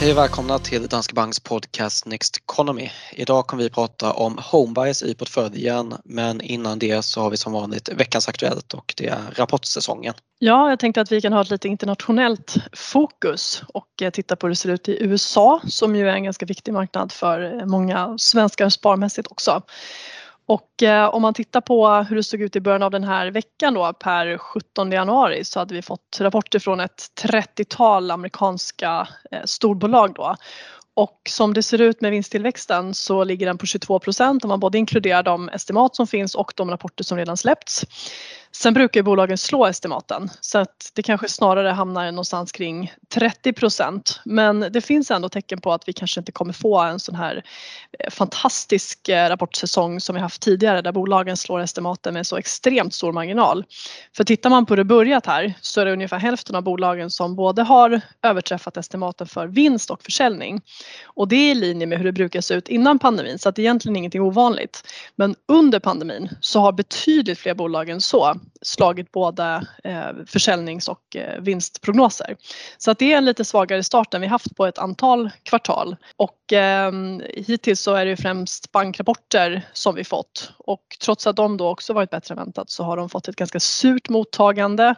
Hej och välkomna till Danske Banks podcast Next Economy. Idag kommer vi prata om homebuys i portföljen men innan det så har vi som vanligt veckans Aktuellt och det är rapportsäsongen. Ja, jag tänkte att vi kan ha ett lite internationellt fokus och eh, titta på hur det ser ut i USA som ju är en ganska viktig marknad för eh, många svenskar sparmässigt också. Och eh, om man tittar på hur det såg ut i början av den här veckan då per 17 januari så hade vi fått rapporter från ett 30-tal amerikanska eh, storbolag då. Och som det ser ut med vinsttillväxten så ligger den på 22 procent om man både inkluderar de estimat som finns och de rapporter som redan släppts. Sen brukar bolagen slå estimaten så att det kanske snarare hamnar någonstans kring 30 procent. Men det finns ändå tecken på att vi kanske inte kommer få en sån här eh, fantastisk eh, rapportsäsong som vi haft tidigare där bolagen slår estimaten med så extremt stor marginal. För tittar man på hur det börjat här så är det ungefär hälften av bolagen som både har överträffat estimaten för vinst och försäljning. Och det är i linje med hur det brukar se ut innan pandemin så att det är egentligen ingenting ovanligt. Men under pandemin så har betydligt fler bolag än så slagit både eh, försäljnings och eh, vinstprognoser. Så att det är en lite svagare start än vi haft på ett antal kvartal och eh, hittills så är det främst bankrapporter som vi fått och trots att de då också varit bättre än väntat så har de fått ett ganska surt mottagande.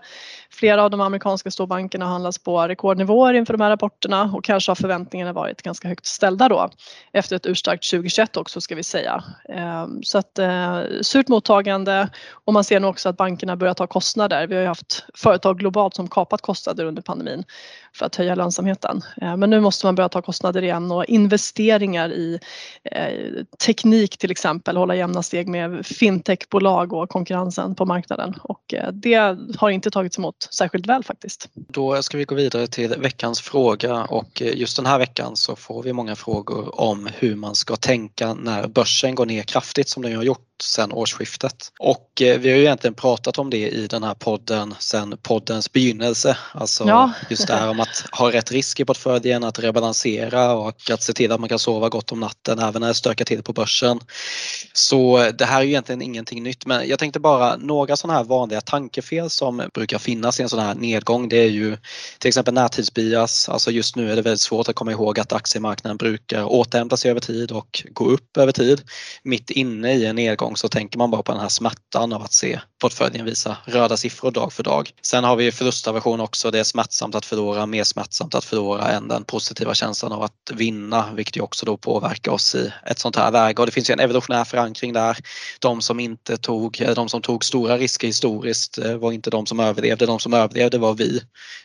Flera av de amerikanska storbankerna handlas på rekordnivåer inför de här rapporterna och kanske har förväntningarna varit ganska högt ställda då efter ett urstarkt 2021 också ska vi säga. Ehm, så att eh, surt mottagande och man ser nu också att bankerna börjar ta kostnader. Vi har ju haft företag globalt som kapat kostnader under pandemin för att höja lönsamheten. Eh, men nu måste man börja ta kostnader igen och investeringar i eh, teknik till exempel, hålla jämna steg med fintechbolag och konkurrensen på marknaden och eh, det har inte tagits emot särskilt väl faktiskt. Då ska vi gå vidare till veckans fråga och just den här veckan så får vi många frågor om hur man ska tänka när börsen går ner kraftigt som den har gjort sedan årsskiftet. Och vi har ju egentligen pratat om det i den här podden sedan poddens begynnelse. Alltså ja. just det här om att ha rätt risk i portföljen, att rebalansera och att se till att man kan sova gott om natten även när det stökar till på börsen. Så det här är egentligen ingenting nytt men jag tänkte bara några sådana här vanliga tankefel som brukar finnas i en sån här nedgång det är ju till exempel närtidsbias. Alltså just nu är det väldigt svårt att komma ihåg att aktiemarknaden brukar återhämta sig över tid och gå upp över tid. Mitt inne i en nedgång så tänker man bara på den här smärtan av att se portföljen visa röda siffror dag för dag. Sen har vi förlustaversion också. Det är smärtsamt att förlora mer smärtsamt att förlora än den positiva känslan av att vinna vilket ju också då påverkar oss i ett sånt här läge och det finns ju en evolutionär förankring där. De som inte tog, eh, de som tog stora risker historiskt eh, var inte de som överlevde, de som överlevde var vi.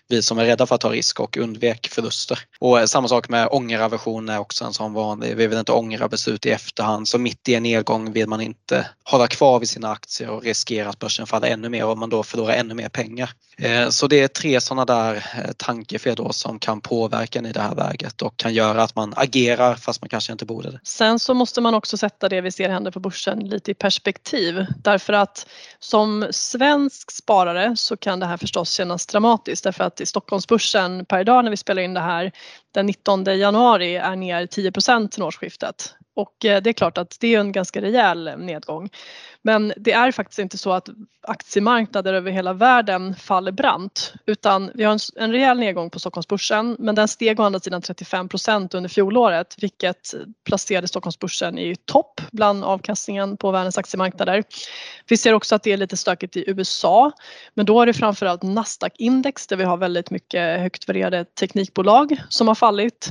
Vi som är rädda för att ta risk och undvek förluster. Och eh, samma sak med ångeraversion är också en sån vanlig, vi vill inte ångra beslut i efterhand så mitt i en nedgång vill man inte hålla kvar vid sina aktier och riskera att börsen faller ännu mer och man då förlorar ännu mer pengar. Eh, så det är tre sådana där eh, tankefel då som kan påverka en i det här läget och kan göra att man agerar fast man kanske inte borde det. Sen så måste man också sätta det vi ser hända på börsen lite i perspektiv därför att som svensk sparare så kan det här förstås kännas dramatiskt därför att i Stockholmsbörsen per idag när vi spelar in det här den 19 januari är ner 10% till årsskiftet och eh, det är klart att det är en ganska rejäl eh, nedgång. Men det är faktiskt inte så att aktiemarknader över hela världen faller brant utan vi har en, en rejäl nedgång på Stockholmsbörsen men den steg å andra sidan 35% under fjolåret vilket placerade Stockholmsbörsen i topp bland avkastningen på världens aktiemarknader. Vi ser också att det är lite stökigt i USA men då är det framförallt Nasdaq-index där vi har väldigt mycket högt värderade teknikbolag som har fallit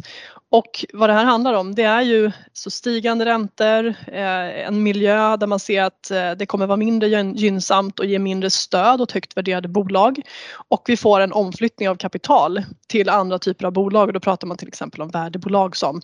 och vad det här handlar om det är ju så stigande räntor, eh, en miljö där man ser att eh, det kommer vara mindre gynnsamt och ge mindre stöd åt högt värderade bolag. Och vi får en omflyttning av kapital till andra typer av bolag. Och då pratar man till exempel om värdebolag som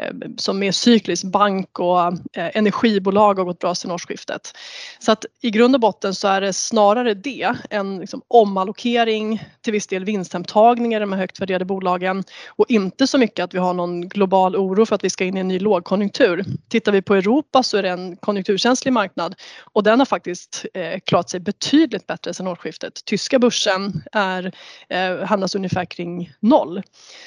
Eh, som är cykliskt, bank och eh, energibolag har gått bra sedan årsskiftet. Så att i grund och botten så är det snarare det, en liksom omallokering, till viss del vinsthemtagningar i de här högt värderade bolagen. Och inte så mycket att vi har någon någon global oro för att vi ska in i en ny lågkonjunktur. Tittar vi på Europa så är det en konjunkturkänslig marknad och den har faktiskt eh, klarat sig betydligt bättre sedan årsskiftet. Tyska börsen är, eh, handlas ungefär kring noll.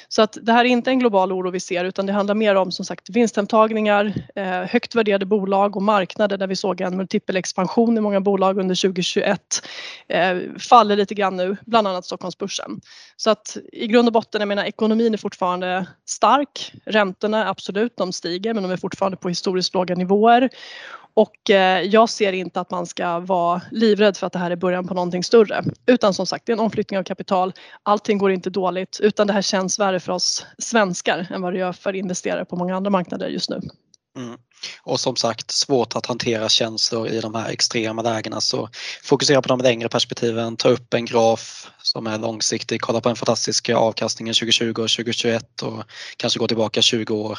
Så att det här är inte en global oro vi ser utan det handlar mer om som sagt vinsthemtagningar, eh, högt värderade bolag och marknader där vi såg en multipelexpansion i många bolag under 2021 eh, faller lite grann nu, bland annat Stockholmsbörsen. Så att i grund och botten, jag menar ekonomin är fortfarande stark. Räntorna absolut, de stiger men de är fortfarande på historiskt låga nivåer. Och eh, jag ser inte att man ska vara livrädd för att det här är början på någonting större. Utan som sagt, det är en omflyttning av kapital. Allting går inte dåligt utan det här känns värre för oss svenskar än vad det gör för investerare på många andra marknader just nu. Och som sagt svårt att hantera känslor i de här extrema lägena. Så fokusera på de längre perspektiven, ta upp en graf som är långsiktig, kolla på den fantastiska avkastningen 2020 och 2021 och kanske gå tillbaka 20 år.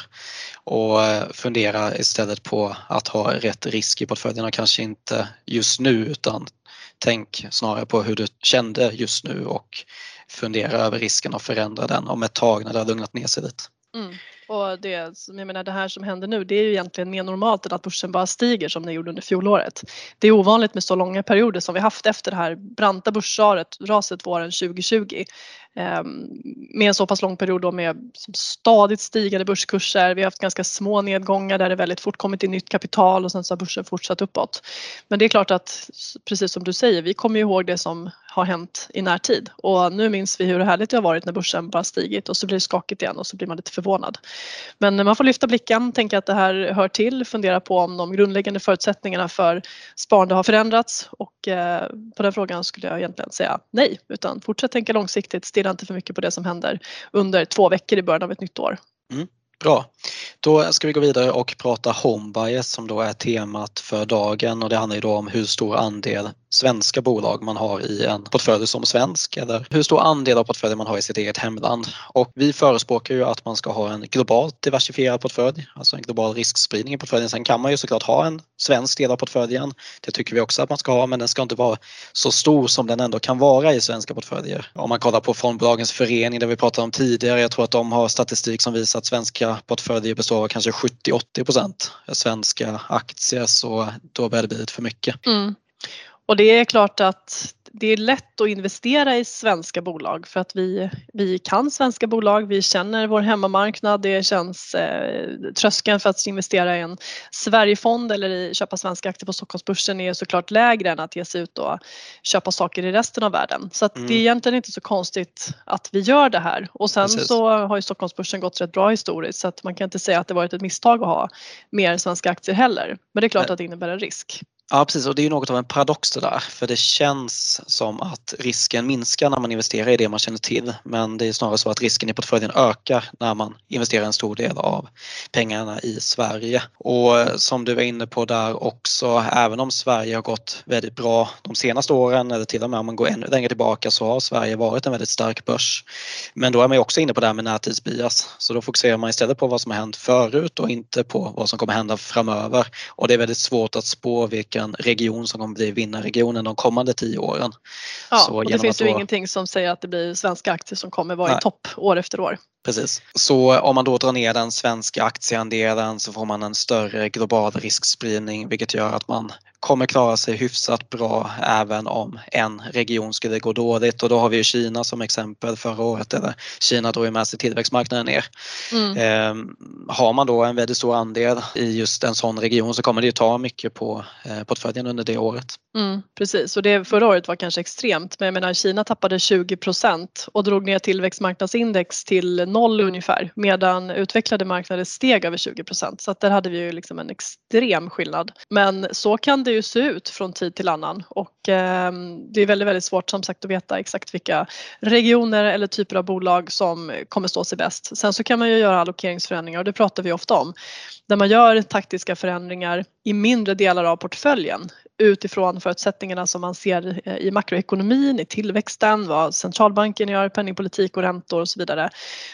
Och eh, fundera istället på att ha rätt risk i portföljen och kanske inte just nu utan tänk snarare på hur du kände just nu och fundera över risken och förändra den om ett tag när det har lugnat ner sig lite. Mm. Och det, jag menar, det här som händer nu det är ju egentligen mer normalt än att börsen bara stiger som det gjorde under fjolåret. Det är ovanligt med så långa perioder som vi haft efter det här branta börsraset våren 2020. Ehm, med en så pass lång period då med stadigt stigande börskurser. Vi har haft ganska små nedgångar där det väldigt fort kommit in nytt kapital och sen så har börsen fortsatt uppåt. Men det är klart att precis som du säger, vi kommer ihåg det som har hänt i närtid och nu minns vi hur härligt det har varit när börsen bara stigit och så blir det skakigt igen och så blir man lite förvånad. Men man får lyfta blicken, tänka att det här hör till, fundera på om de grundläggande förutsättningarna för sparande har förändrats och eh, på den frågan skulle jag egentligen säga nej utan fortsätt tänka långsiktigt, stirra inte för mycket på det som händer under två veckor i början av ett nytt år. Mm. Bra. Då ska vi gå vidare och prata home bias som då är temat för dagen och det handlar ju då om hur stor andel svenska bolag man har i en portfölj som svensk eller hur stor andel av portföljen man har i sitt eget hemland. Och vi förespråkar ju att man ska ha en globalt diversifierad portfölj, alltså en global riskspridning i portföljen. Sen kan man ju såklart ha en svensk del av portföljen. Det tycker vi också att man ska ha men den ska inte vara så stor som den ändå kan vara i svenska portföljer. Om man kollar på fondbolagens förening där vi pratade om tidigare, jag tror att de har statistik som visar att svenska portföljer består av kanske 70-80 procent svenska aktier så då börjar det bli lite för mycket. Mm. Och det är klart att det är lätt att investera i svenska bolag för att vi, vi kan svenska bolag, vi känner vår hemmamarknad, det känns eh, tröskeln för att investera i en Sverigefond eller i, köpa svenska aktier på Stockholmsbörsen är såklart lägre än att ge sig ut och köpa saker i resten av världen. Så mm. det är egentligen inte så konstigt att vi gör det här och sen Precis. så har ju Stockholmsbörsen gått rätt bra historiskt så att man kan inte säga att det varit ett misstag att ha mer svenska aktier heller. Men det är klart Nej. att det innebär en risk. Ja precis och det är något av en paradox det där för det känns som att risken minskar när man investerar i det man känner till men det är snarare så att risken i portföljen ökar när man investerar en stor del av pengarna i Sverige. Och som du var inne på där också, även om Sverige har gått väldigt bra de senaste åren eller till och med om man går ännu längre tillbaka så har Sverige varit en väldigt stark börs. Men då är man också inne på det här med närtidsbias så då fokuserar man istället på vad som har hänt förut och inte på vad som kommer hända framöver. Och det är väldigt svårt att spå vilka vilken region som kommer bli vinnarregionen de kommande tio åren. Ja, så och det finns ju då... ingenting som säger att det blir svenska aktier som kommer vara Nej. i topp år efter år. Precis. Så om man då drar ner den svenska aktieandelen så får man en större global riskspridning vilket gör att man kommer klara sig hyfsat bra även om en region skulle gå dåligt och då har vi ju Kina som exempel förra året där Kina drog med sig tillväxtmarknaden ner. Mm. Eh, har man då en väldigt stor andel i just en sån region så kommer det ju ta mycket på eh, portföljen under det året. Mm, precis och det förra året var kanske extremt men jag menar Kina tappade 20% och drog ner tillväxtmarknadsindex till noll ungefär medan utvecklade marknader steg över 20% så att där hade vi ju liksom en extrem skillnad. Men så kan det ju se ut från tid till annan och eh, det är väldigt, väldigt svårt som sagt att veta exakt vilka regioner eller typer av bolag som kommer stå sig bäst. Sen så kan man ju göra allokeringsförändringar och det pratar vi ofta om. Där man gör taktiska förändringar i mindre delar av portföljen utifrån förutsättningarna som man ser eh, i makroekonomin, i tillväxten, vad centralbanken gör, penningpolitik och räntor och så vidare.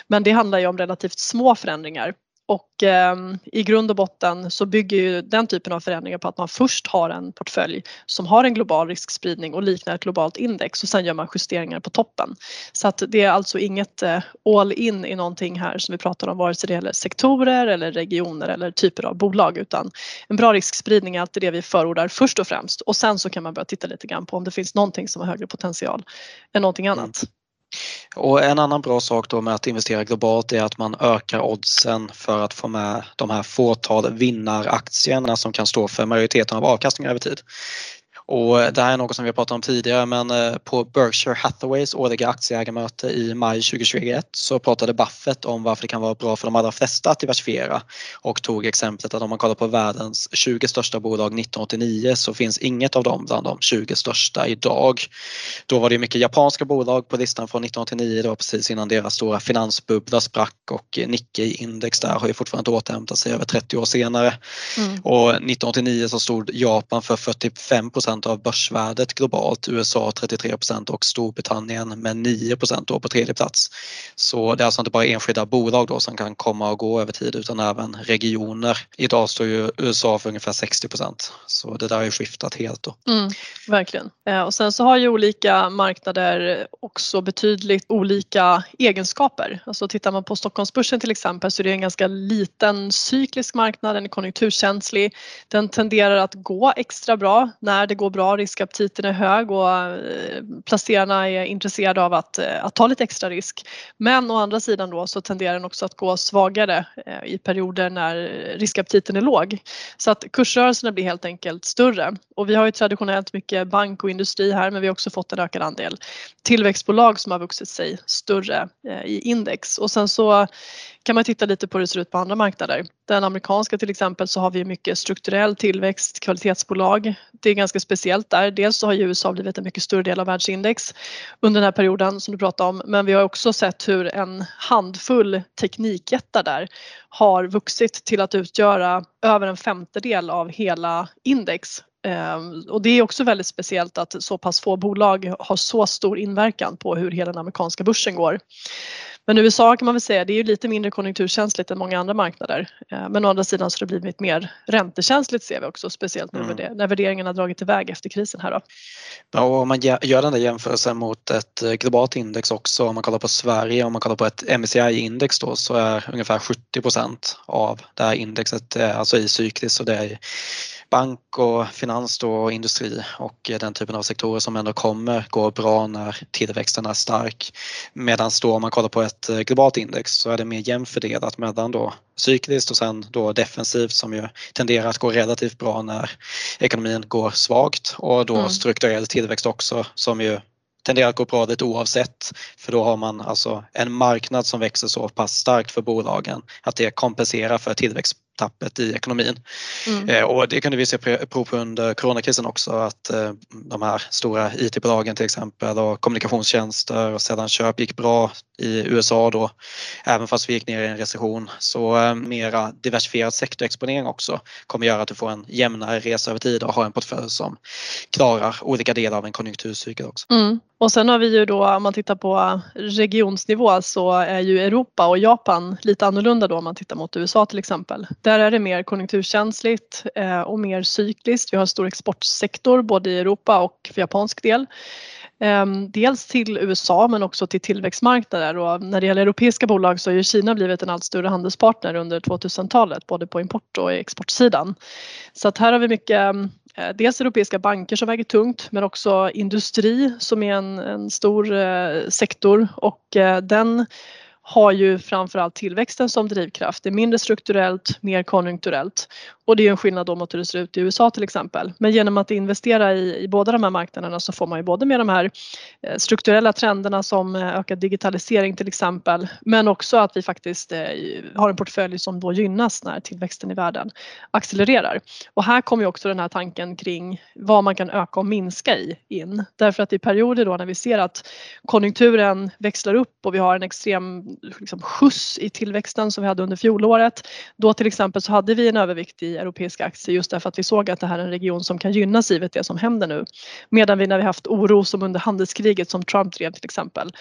Men det handlar ju om relativt små förändringar och eh, i grund och botten så bygger ju den typen av förändringar på att man först har en portfölj som har en global riskspridning och liknar ett globalt index och sen gör man justeringar på toppen. Så att det är alltså inget eh, all in i någonting här som vi pratar om vare sig det gäller sektorer eller regioner eller typer av bolag utan en bra riskspridning är alltid det vi förordar först och främst och sen så kan man börja titta lite grann på om det finns någonting som har högre potential än någonting annat. Och en annan bra sak då med att investera globalt är att man ökar oddsen för att få med de här fåtal vinnaraktierna som kan stå för majoriteten av avkastningen över tid. Och det här är något som vi har pratat om tidigare men eh, på Berkshire Hathaways årliga aktieägarmöte i maj 2021 så pratade Buffett om varför det kan vara bra för de allra flesta att diversifiera och tog exemplet att om man kollar på världens 20 största bolag 1989 så finns inget av dem bland de 20 största idag. Då var det mycket japanska bolag på listan från 1989, det var precis innan deras stora finansbubbla sprack och Nikkei-index där har ju fortfarande återhämtat sig över 30 år senare. Mm. Och 1989 så stod Japan för 45 av börsvärdet globalt, USA 33% och Storbritannien med 9 procent på tredje plats. Så det är alltså inte bara enskilda bolag då som kan komma och gå över tid utan även regioner. Idag står ju USA för ungefär 60% så det där har ju skiftat helt då. Mm, verkligen. Eh, och sen så har ju olika marknader också betydligt olika egenskaper. Alltså tittar man på Stockholmsbörsen till exempel så är det en ganska liten cyklisk marknad, den är konjunkturkänslig. Den tenderar att gå extra bra när det går bra, riskaptiten är hög och eh, placerarna är intresserade av att, eh, att ta lite extra risk. Men å andra sidan då så tenderar den också att gå svagare eh, i perioder när riskaptiten är låg. Så att kursrörelserna blir helt enkelt större och vi har ju traditionellt mycket bank och industri här men vi har också fått en ökad andel tillväxtbolag som har vuxit sig större i index och sen så kan man titta lite på hur det ser ut på andra marknader. Den amerikanska till exempel så har vi mycket strukturell tillväxt, kvalitetsbolag. Det är ganska speciellt där. Dels så har ju USA blivit en mycket större del av världsindex under den här perioden som du pratade om men vi har också sett hur en handfull teknikjättar där har vuxit till att utgöra över en femtedel av hela index och det är också väldigt speciellt att så pass få bolag har så stor inverkan på hur hela den amerikanska börsen går. Men USA kan man väl säga, det är ju lite mindre konjunkturkänsligt än många andra marknader. Eh, men å andra sidan så har det blivit mer räntekänsligt ser vi också, speciellt nu mm. när värderingen har dragit iväg efter krisen här då. Ja, och om man gör den där jämförelsen mot ett eh, globalt index också, om man kollar på Sverige, om man kollar på ett MSCI-index då så är ungefär 70% av det här indexet eh, alltså i cykliskt så det är bank och finans och industri och den typen av sektorer som ändå kommer gå bra när tillväxten är stark. Medan då om man kollar på ett eh, globalt index så är det mer jämnt fördelat mellan då cykliskt och sen då defensivt som ju tenderar att gå relativt bra när ekonomin går svagt och då mm. strukturell tillväxt också som ju tenderar att gå bra lite oavsett för då har man alltså en marknad som växer så pass starkt för bolagen att det kompenserar för tillväxt tappet i ekonomin. Mm. Eh, och det kunde vi se prov på under coronakrisen också att eh, de här stora IT-bolagen till exempel och kommunikationstjänster och sedan köp gick bra i USA då även fast vi gick ner i en recession. Så eh, mera diversifierad sektorexponering också kommer göra att du får en jämnare resa över tid och har en portfölj som klarar olika delar av en konjunkturcykel också. Mm. Och sen har vi ju då om man tittar på regionsnivå så är ju Europa och Japan lite annorlunda då om man tittar mot USA till exempel. Där är det mer konjunkturkänsligt eh, och mer cykliskt. Vi har en stor exportsektor både i Europa och för japansk del. Ehm, dels till USA men också till tillväxtmarknader och när det gäller europeiska bolag så har ju Kina blivit en allt större handelspartner under 2000-talet både på import och exportsidan. Så att här har vi mycket ehm, Eh, dels europeiska banker som väger tungt men också industri som är en, en stor eh, sektor. Och eh, den har ju framförallt tillväxten som drivkraft. Det är mindre strukturellt, mer konjunkturellt. Och det är en skillnad då mot hur det ser ut i USA till exempel. Men genom att investera i, i båda de här marknaderna så får man ju både med de här eh, strukturella trenderna som eh, ökad digitalisering till exempel. Men också att vi faktiskt eh, har en portfölj som då gynnas när tillväxten i världen accelererar. Och här kommer ju också den här tanken kring vad man kan öka och minska i in. Därför att i perioder då när vi ser att konjunkturen växlar upp och vi har en extrem liksom skjuts i tillväxten som vi hade under fjolåret. Då till exempel så hade vi en övervikt i europeiska aktier just därför att vi såg att det här är en region som kan gynnas givet det som händer nu. Medan vi när vi haft oro som under handelskriget som Trump drev till exempel.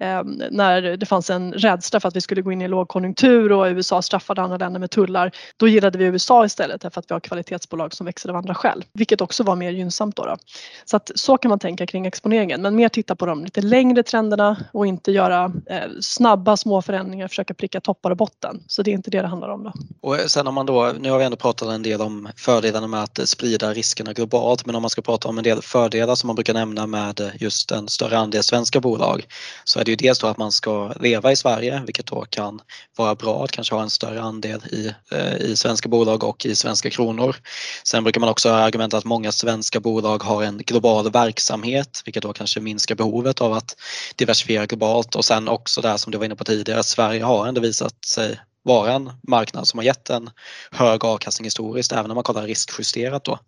Eh, när det fanns en rädsla för att vi skulle gå in i lågkonjunktur och USA straffade andra länder med tullar. Då gillade vi USA istället därför att vi har kvalitetsbolag som växer av andra skäl. Vilket också var mer gynnsamt då. då. Så att så kan man tänka kring exponeringen men mer titta på de lite längre trenderna och inte göra eh, snabba små förändringar, försöka pricka toppar och botten. Så det är inte det det handlar om. Då. Och sen om man då, nu har vi ändå pratat en del om fördelarna med att sprida riskerna globalt men om man ska prata om en del fördelar som man brukar nämna med just en större andel svenska bolag så är det ju dels då att man ska leva i Sverige vilket då kan vara bra att kanske ha en större andel i, eh, i svenska bolag och i svenska kronor. Sen brukar man också ha argumentet att många svenska bolag har en global verksamhet vilket då kanske minskar behovet av att diversifiera globalt och sen också där som du var inne på tidigare, Sverige har ändå visat sig vara en marknad som har gett en hög avkastning historiskt även om man kollar riskjusterat då.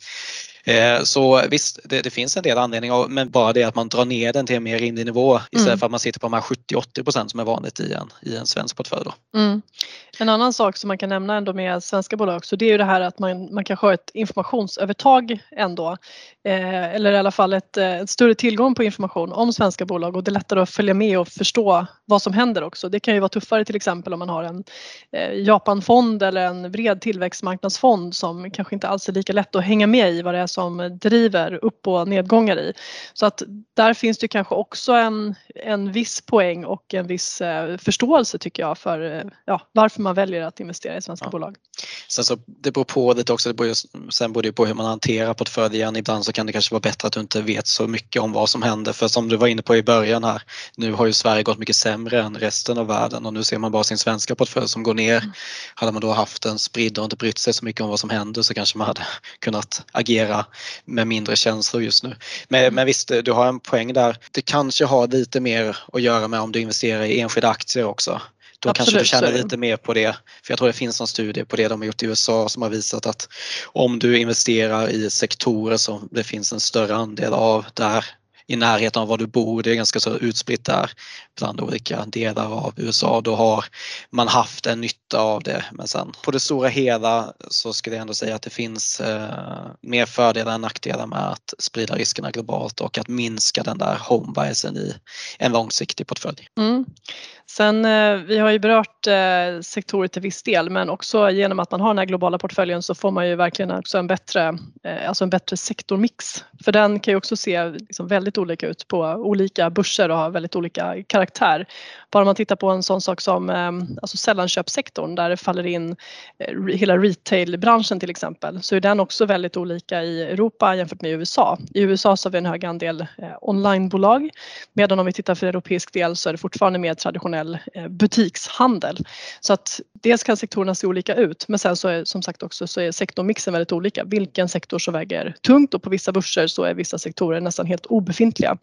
Eh, så visst, det, det, finns en del anledningar men bara det att man drar ner den till en mer rimlig nivå istället mm. för att man sitter på de här 70-80% som är vanligt i en, i en svensk portfölj. Mm. En annan sak som man kan nämna ändå med svenska bolag också det är ju det här att man, man kanske har ett informationsövertag ändå. Eh, eller i alla fall ett, eh, ett, större tillgång på information om svenska bolag och det är lättare att följa med och förstå vad som händer också. Det kan ju vara tuffare till exempel om man har en eh, Japanfond eller en bred tillväxtmarknadsfond som kanske inte alls är lika lätt att hänga med i vad det är som driver upp och nedgångar i. Så att där finns det kanske också en, en viss poäng och en viss eh, förståelse tycker jag för eh, ja, varför man väljer att investera i svenska ja. bolag. Sen så det beror på lite också, det beror, sen beror det på hur man hanterar portföljen. Ibland så kan det kanske vara bättre att du inte vet så mycket om vad som händer för som du var inne på i början här, nu har ju Sverige gått mycket sämre än resten av världen och nu ser man bara sin svenska portfölj som går ner. Mm. Hade man då haft en spridd och inte brytt sig så mycket om vad som händer så kanske man hade kunnat agera med mindre känslor just nu. Men, mm. men visst, du har en poäng där. Det kanske har lite mer att göra med om du investerar i enskilda aktier också. Då Absolut, kanske du känner lite mer på det. För jag tror det finns någon studie på det de har gjort i USA som har visat att om du investerar i sektorer som det finns en större andel av där i närheten av var du bor. Det är ganska så utspritt där bland olika delar av USA. Då har man haft en nytta av det. Men sen på det stora hela så skulle jag ändå säga att det finns eh, mer fördelar än nackdelar med att sprida riskerna globalt och att minska den där homebiasen i en långsiktig portfölj. Mm. Sen eh, vi har ju berört eh, sektorer till viss del men också genom att man har den här globala portföljen så får man ju verkligen också en bättre, eh, alltså en bättre sektormix. För den kan ju också se liksom väldigt olika ut på olika börser och har väldigt olika karaktär. Bara man tittar på en sån sak som ehm, alltså sällanköpssektorn där det faller in eh, hela retailbranschen till exempel så är den också väldigt olika i Europa jämfört med USA. I USA så har vi en hög andel eh, onlinebolag medan om vi tittar för europeisk del så är det fortfarande mer traditionell eh, butikshandel. Så att dels kan sektorerna se olika ut men sen så är som sagt också så är sektormixen väldigt olika. Vilken sektor som väger tungt och på vissa börser så är vissa sektorer nästan helt obefintliga.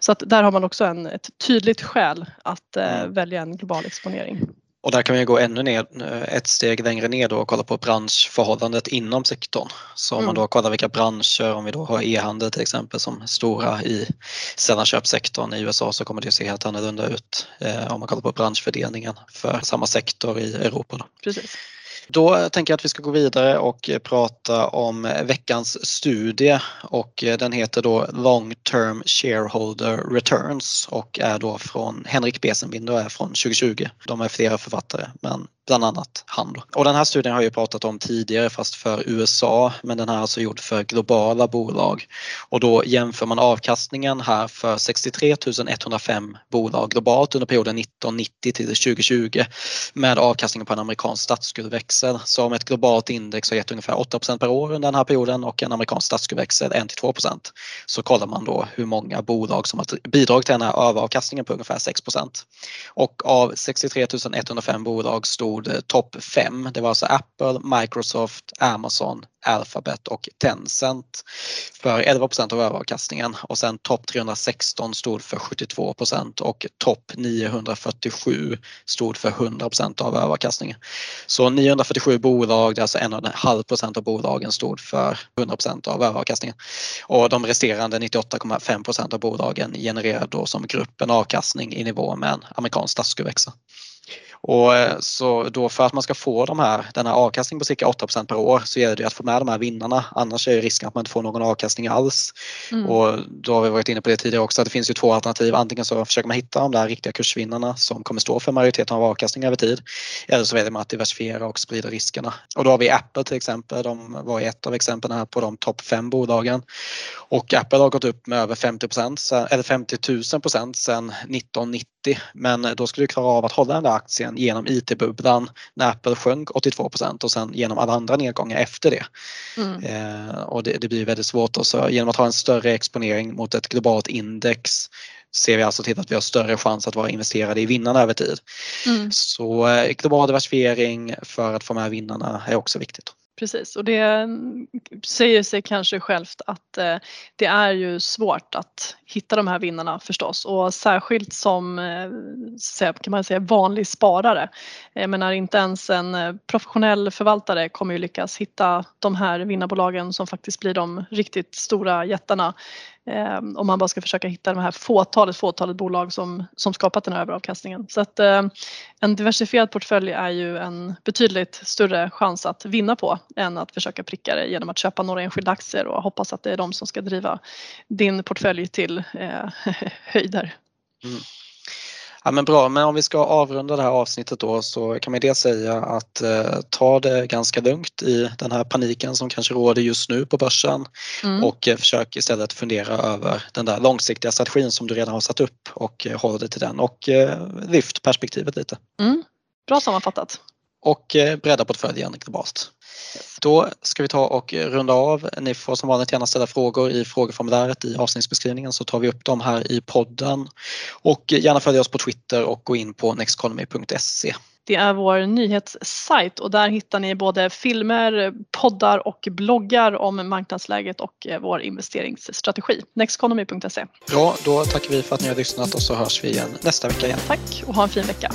Så att där har man också en, ett tydligt skäl att eh, mm. välja en global exponering. Och där kan vi gå ännu ner, eh, ett steg längre ner då och kolla på branschförhållandet inom sektorn. Så om man mm. då kollar vilka branscher, om vi då har e-handel till exempel som stora i sällanköpssektorn i USA så kommer det se helt annorlunda ut eh, om man kollar på branschfördelningen för samma sektor i Europa. Då. Precis. Då tänker jag att vi ska gå vidare och eh, prata om eh, veckans studie och eh, den heter då Long Term Shareholder Returns och är då från Henrik Besenbinder och är från 2020. De är flera författare men bland annat han. Och den här studien har jag pratat om tidigare fast för USA men den här är alltså gjord för globala bolag. Och då jämför man avkastningen här för 63 105 bolag globalt under perioden 1990 till 2020 med avkastningen på en amerikansk statsskuldväxel. Så om ett globalt index har gett ungefär 8% per år under den här perioden och en amerikansk statsskuldväxel 1-2% så kollar man då hur många bolag som har bidragit till den här överavkastningen på ungefär 6% Och av 63 105 bolag stod stod topp 5. Det var alltså Apple, Microsoft, Amazon, Alphabet och Tencent för 11% av överavkastningen och sen topp 316 stod för 72% och topp 947 stod för 100% av överavkastningen. Så 947 bolag, det är alltså 1,5 av bolagen stod för 100% av överavkastningen och de resterande 98,5% av bolagen genererade då som grupp en avkastning i nivå med en amerikansk statsskuldväxel. Och eh, så då för att man ska få de här, den här avkastningen på cirka 8% per år så gäller det att få med de här vinnarna. Annars är risken att man inte får någon avkastning alls. Mm. Och då har vi varit inne på det tidigare också att det finns ju två alternativ. Antingen så försöker man hitta de där riktiga kursvinnarna som kommer stå för majoriteten av avkastningen över tid. Eller så väljer man att diversifiera och sprida riskerna. Och då har vi Apple till exempel. De var ett av exemplen här på de topp fem bolagen. Och Apple har gått upp med över 50 eller 50 000 procent sedan 1990 men då skulle du klara av att hålla den där aktien genom IT-bubblan när Apple sjönk 82% och sen genom alla andra nedgångar efter det. Mm. Eh, och det, det, blir väldigt svårt och så genom att ha en större exponering mot ett globalt index ser vi alltså till att vi har större chans att vara investerade i vinnarna över tid. Mm. Så eh, global diversifiering för att få med vinnarna är också viktigt. Precis och det säger sig kanske självt att eh, det är ju svårt att hitta de här vinnarna förstås och särskilt som eh, kan man säga vanlig sparare. Jag menar inte ens en eh, professionell förvaltare kommer ju lyckas hitta de här vinnarbolagen som faktiskt blir de riktigt stora jättarna Ehm, om man bara ska försöka hitta de här fåtalet, fåtalet bolag som, som skapat den här överavkastningen. Så att eh, en diversifierad portfölj är ju en betydligt större chans att vinna på än att försöka pricka det genom att köpa några enskilda aktier och hoppas att det är de som ska driva din portfölj till eh, höjder. Mm. Ja, men bra, men om vi ska avrunda det här avsnittet då så kan man dels säga att eh, ta det ganska lugnt i den här paniken som kanske råder just nu på börsen mm. och eh, försök istället fundera över den där långsiktiga strategin som du redan har satt upp och eh, håll dig till den och eh, lyft perspektivet lite. Mm. Bra sammanfattat. Och eh, bredda portföljen globalt. Då ska vi ta och runda av. Ni får som vanligt gärna ställa frågor i frågeformuläret i avsnittsbeskrivningen så tar vi upp dem här i podden. Och gärna följa oss på Twitter och gå in på nexteconomy.se. Det är vår nyhetssajt och där hittar ni både filmer, poddar och bloggar om marknadsläget och vår investeringsstrategi. Nexteconomy.se. Bra, då tackar vi för att ni har lyssnat och så hörs vi igen nästa vecka igen. Tack och ha en fin vecka.